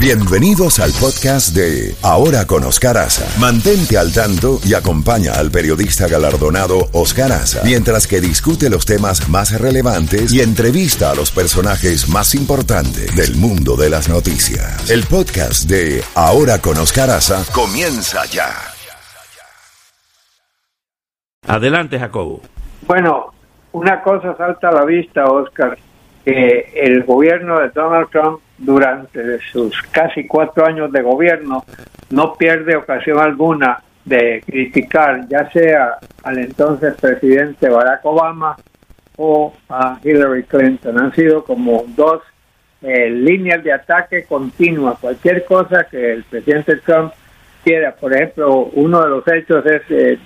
Bienvenidos al podcast de Ahora con Oscar Aza. Mantente al tanto y acompaña al periodista galardonado Oscar Aza mientras que discute los temas más relevantes y entrevista a los personajes más importantes del mundo de las noticias. El podcast de Ahora con Oscar Aza comienza ya. Adelante, Jacobo. Bueno, una cosa salta a la vista, Oscar, que el gobierno de Donald Trump durante sus casi cuatro años de gobierno no pierde ocasión alguna de criticar ya sea al entonces presidente Barack Obama o a Hillary Clinton. Han sido como dos eh, líneas de ataque continua. Cualquier cosa que el presidente Trump quiera, por ejemplo, uno de los hechos es eh,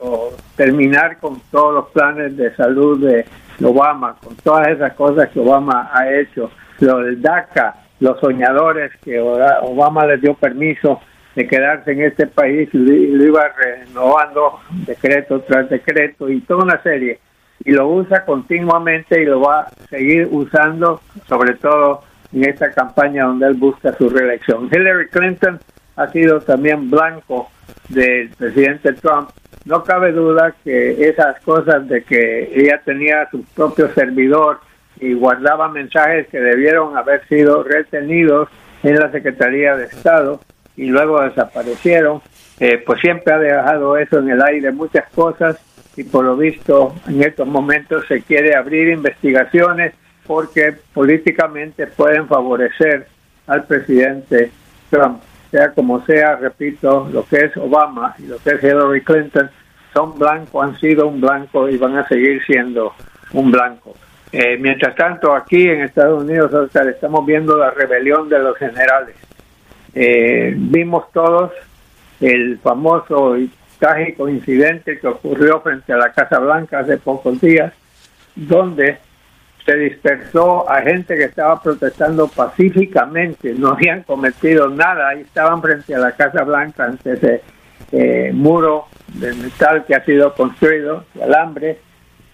o terminar con todos los planes de salud de Obama, con todas esas cosas que Obama ha hecho, lo del DACA, los soñadores que Obama les dio permiso de quedarse en este país y lo iba renovando decreto tras decreto y toda una serie. Y lo usa continuamente y lo va a seguir usando, sobre todo en esta campaña donde él busca su reelección. Hillary Clinton ha sido también blanco del presidente Trump no cabe duda que esas cosas de que ella tenía su propio servidor y guardaba mensajes que debieron haber sido retenidos en la Secretaría de Estado y luego desaparecieron, eh, pues siempre ha dejado eso en el aire muchas cosas y por lo visto en estos momentos se quiere abrir investigaciones porque políticamente pueden favorecer al presidente Trump sea como sea, repito, lo que es Obama y lo que es Hillary Clinton son blancos, han sido un blanco y van a seguir siendo un blanco. Eh, mientras tanto, aquí en Estados Unidos, estamos viendo la rebelión de los generales. Eh, vimos todos el famoso y trágico incidente que ocurrió frente a la Casa Blanca hace pocos días, donde se dispersó a gente que estaba protestando pacíficamente, no habían cometido nada, ahí estaban frente a la Casa Blanca ante ese eh, muro de metal que ha sido construido, de alambre,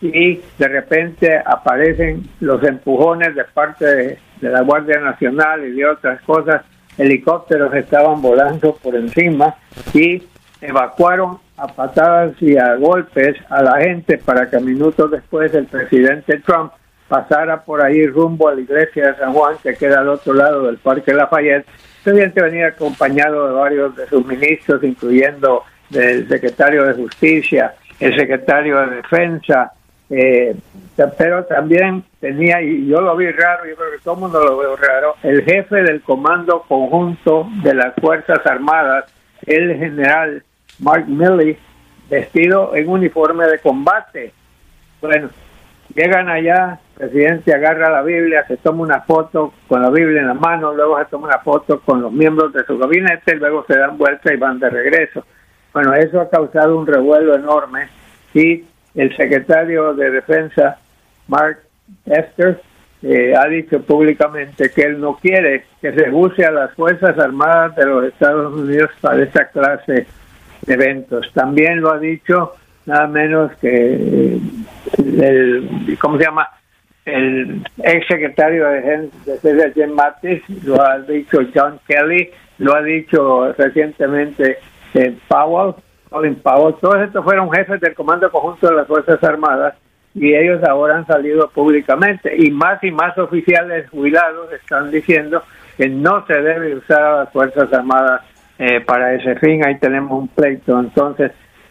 y de repente aparecen los empujones de parte de, de la Guardia Nacional y de otras cosas, helicópteros estaban volando por encima y evacuaron a patadas y a golpes a la gente para que minutos después el presidente Trump pasara por ahí rumbo a la iglesia de San Juan, que queda al otro lado del Parque Lafayette. Este venía acompañado de varios de sus ministros, incluyendo del secretario de Justicia, el secretario de Defensa, eh, pero también tenía, y yo lo vi raro, yo creo que todo el mundo lo veo raro, el jefe del Comando Conjunto de las Fuerzas Armadas, el general Mark Milley, vestido en uniforme de combate. Bueno, Llegan allá, presidente agarra la Biblia, se toma una foto con la Biblia en la mano, luego se toma una foto con los miembros de su gabinete, y luego se dan vuelta y van de regreso. Bueno, eso ha causado un revuelo enorme y el secretario de Defensa, Mark Esther, eh, ha dicho públicamente que él no quiere que se use a las Fuerzas Armadas de los Estados Unidos para esta clase de eventos. También lo ha dicho nada menos que el, ¿cómo se llama? El ex secretario de Defensa, Jim Mattis, lo ha dicho John Kelly, lo ha dicho recientemente eh, Powell, Colin Powell, todos estos fueron jefes del Comando Conjunto de las Fuerzas Armadas y ellos ahora han salido públicamente y más y más oficiales jubilados están diciendo que no se debe usar a las Fuerzas Armadas eh, para ese fin. Ahí tenemos un pleito. Entonces,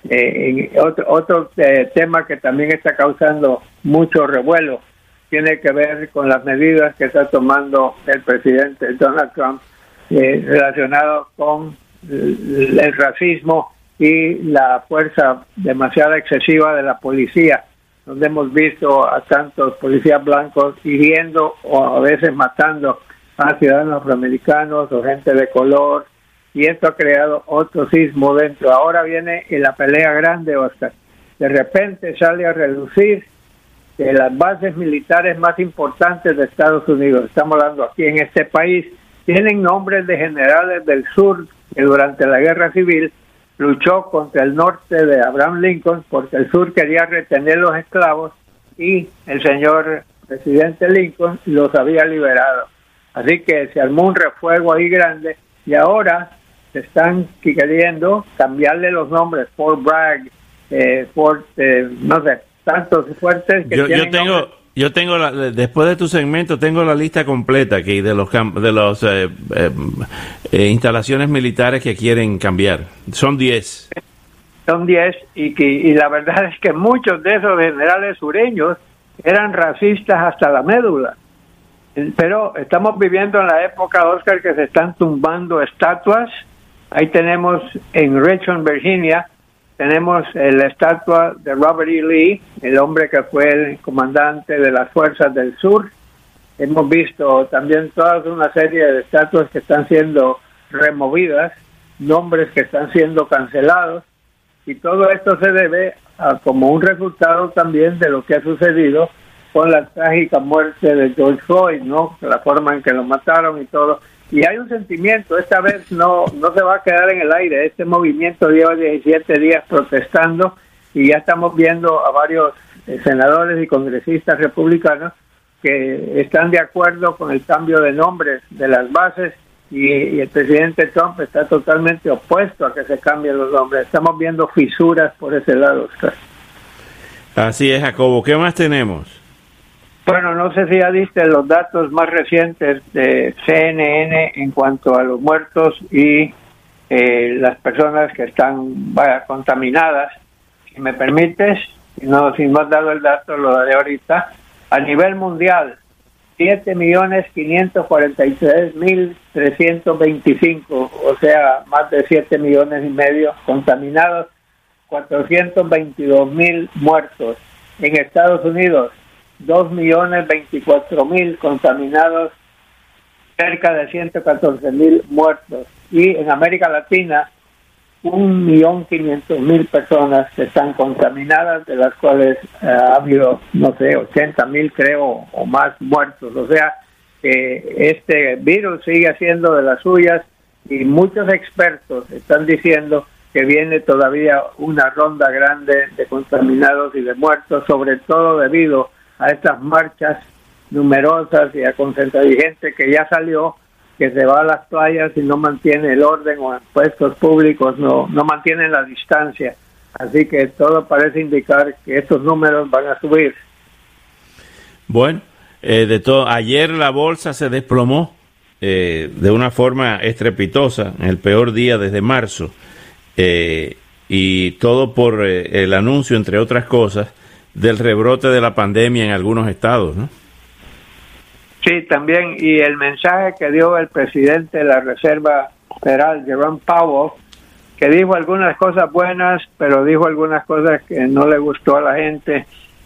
eh, otro otro eh, tema que también está causando mucho revuelo tiene que ver con las medidas que está tomando el presidente Donald Trump eh, relacionado con el, racismo y la fuerza demasiado excesiva de la policía, donde hemos visto a tantos policías blancos hiriendo o a veces matando a ciudadanos afroamericanos o gente de color y esto ha creado otro sismo dentro. Ahora viene la pelea grande, Oscar. De repente sale a reducir que las bases militares más importantes de Estados Unidos, estamos hablando aquí en este país, tienen nombres de generales del sur que durante la guerra civil luchó contra el norte de Abraham Lincoln porque el sur quería retener los esclavos y el señor presidente Lincoln los había liberado. Así que se armó un refuego ahí grande y ahora están queriendo cambiarle los nombres, Fort Bragg, eh, Fort, eh, no sé, tantos fuertes que yo, yo tengo yo tengo la, después de tu segmento tengo la lista completa aquí de los de los eh, instalaciones militares que quieren cambiar. Son 10 son 10 y que y la verdad es que muchos de esos generales sureños eran racistas hasta la médula. Pero estamos viviendo en la época Oscar que se están tumbando estatuas. Ahí tenemos en Richmond Virginia tenemos la estatua de Robert E. Lee, el hombre que fue el comandante de las fuerzas del sur. Hemos visto también toda una serie de estatuas que están siendo removidas, nombres que están siendo cancelados, y todo esto se debe a, como un resultado también de lo que ha sucedido con la trágica muerte de George Floyd, ¿no? La forma en que lo mataron y todo y hay un sentimiento, esta vez no, no se va a quedar en el aire, este movimiento lleva 17 días protestando y ya estamos viendo a varios eh, senadores y congresistas republicanos que están de acuerdo con el cambio de nombres de las bases y, el presidente Trump está totalmente opuesto a que se cambien los nombres. Estamos viendo fisuras por ese lado. Así es, Jacobo. ¿Qué más tenemos? Bueno, no sé si ya diste los datos más recientes de CNN en cuanto a los muertos y eh, las personas que están vaya, contaminadas. Si me permites, no, si no has dado el dato, lo daré ahorita. A nivel mundial, 7.543.325, o sea, más de 7 millones y medio contaminados, 422.000 muertos. En Estados Unidos, 2 millones 24 mil contaminados, cerca de 114 mil muertos. Y en América Latina, un millón quinientos mil personas que están contaminadas, de las cuales eh, ha habido, no sé, 80 mil creo o más muertos. O sea, que este virus sigue haciendo de las suyas y muchos expertos están diciendo que viene todavía una ronda grande de contaminados y de muertos, sobre todo debido a estas marchas numerosas y a concentrar gente que ya salió, que se va a las playas y no mantiene el orden o en puestos públicos, no, no mantiene la distancia. Así que todo parece indicar que estos números van a subir. Bueno, eh, de todo, ayer la bolsa se desplomó eh, de una forma estrepitosa, el peor día desde marzo, eh, y todo por el anuncio, entre otras cosas, del rebrote de la pandemia en algunos estados, ¿no? Sí, también, y el mensaje que dio el presidente de la Reserva Federal, Jerome Powell, que dijo algunas cosas buenas, pero dijo algunas cosas que no le gustó a la gente,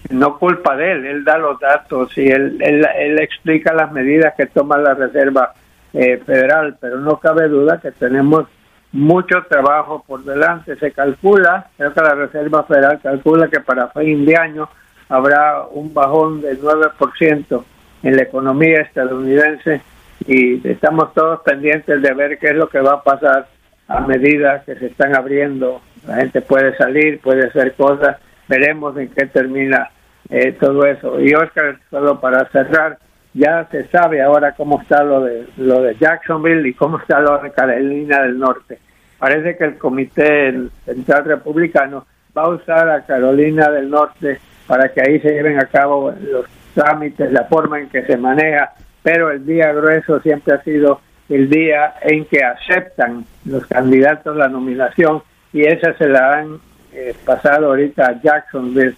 no culpa de él, él da los datos y él, él, explica las medidas que toma la Reserva eh, Federal, pero no cabe duda que tenemos mucho trabajo por delante. Se calcula, creo que la Reserva Federal calcula que para fin de año habrá un bajón del 9% en la economía estadounidense y estamos todos pendientes de ver qué es lo que va a pasar a medida que se están abriendo. La gente puede salir, puede hacer cosas, veremos en qué termina eh, todo eso. Y Oscar, solo para cerrar, ya se sabe ahora cómo está lo de lo de Jacksonville y cómo está lo de Carolina del Norte. Parece que el Comité Central Republicano va a usar a Carolina del Norte para que ahí se lleven a cabo los trámites, la forma en que se maneja, pero el día grueso siempre ha sido el día en que aceptan los candidatos la nominación y esa se la han eh, pasado ahorita a Jacksonville.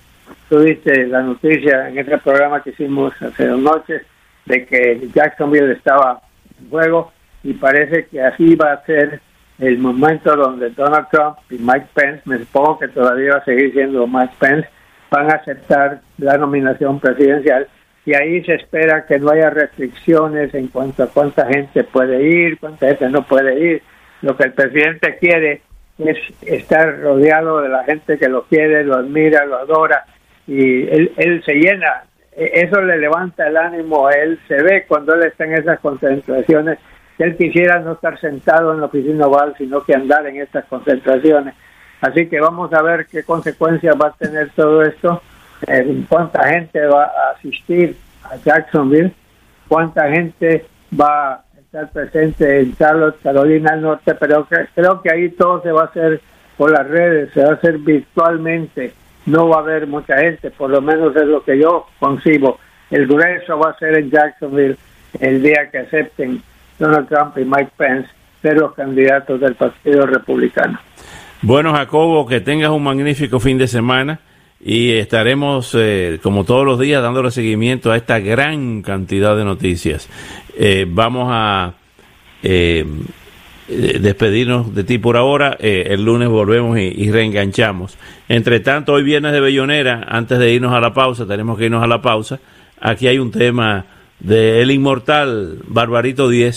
Tuviste la noticia en ese programa que hicimos hace dos noches de que Jacksonville estaba en juego y parece que así va a ser el momento donde Donald Trump y Mike Pence, me supongo que todavía va a seguir siendo Mike Pence, van a aceptar la nominación presidencial y ahí se espera que no haya restricciones en cuanto a cuánta gente puede ir, cuánta gente no puede ir. Lo que el presidente quiere es estar rodeado de la gente que lo quiere, lo admira, lo adora y él, se llena eso le levanta el ánimo a él, se ve cuando él está en esas concentraciones, él quisiera no estar sentado en la oficina oval, sino que andar en estas concentraciones. Así que vamos a ver qué consecuencias va a tener todo esto, cuánta gente va a asistir a Jacksonville, cuánta gente va a estar presente en Charlotte, Carolina del Norte, pero creo que ahí todo se va a hacer por las redes, se va a hacer virtualmente, no va a haber mucha gente, por lo menos es lo que yo concibo. El grueso va a ser en Jacksonville el día que acepten Donald Trump y Mike Pence ser los candidatos del Partido Republicano. Bueno, Jacobo, que tengas un magnífico fin de semana y estaremos, eh, como todos los días, dándole seguimiento a esta gran cantidad de noticias. Eh, vamos a eh, despedirnos de ti por ahora. el lunes volvemos y, reenganchamos. Entre tanto, hoy viernes de Bellonera, antes de irnos a la pausa, tenemos que irnos a la pausa. Aquí hay un tema de El Inmortal, Barbarito 10.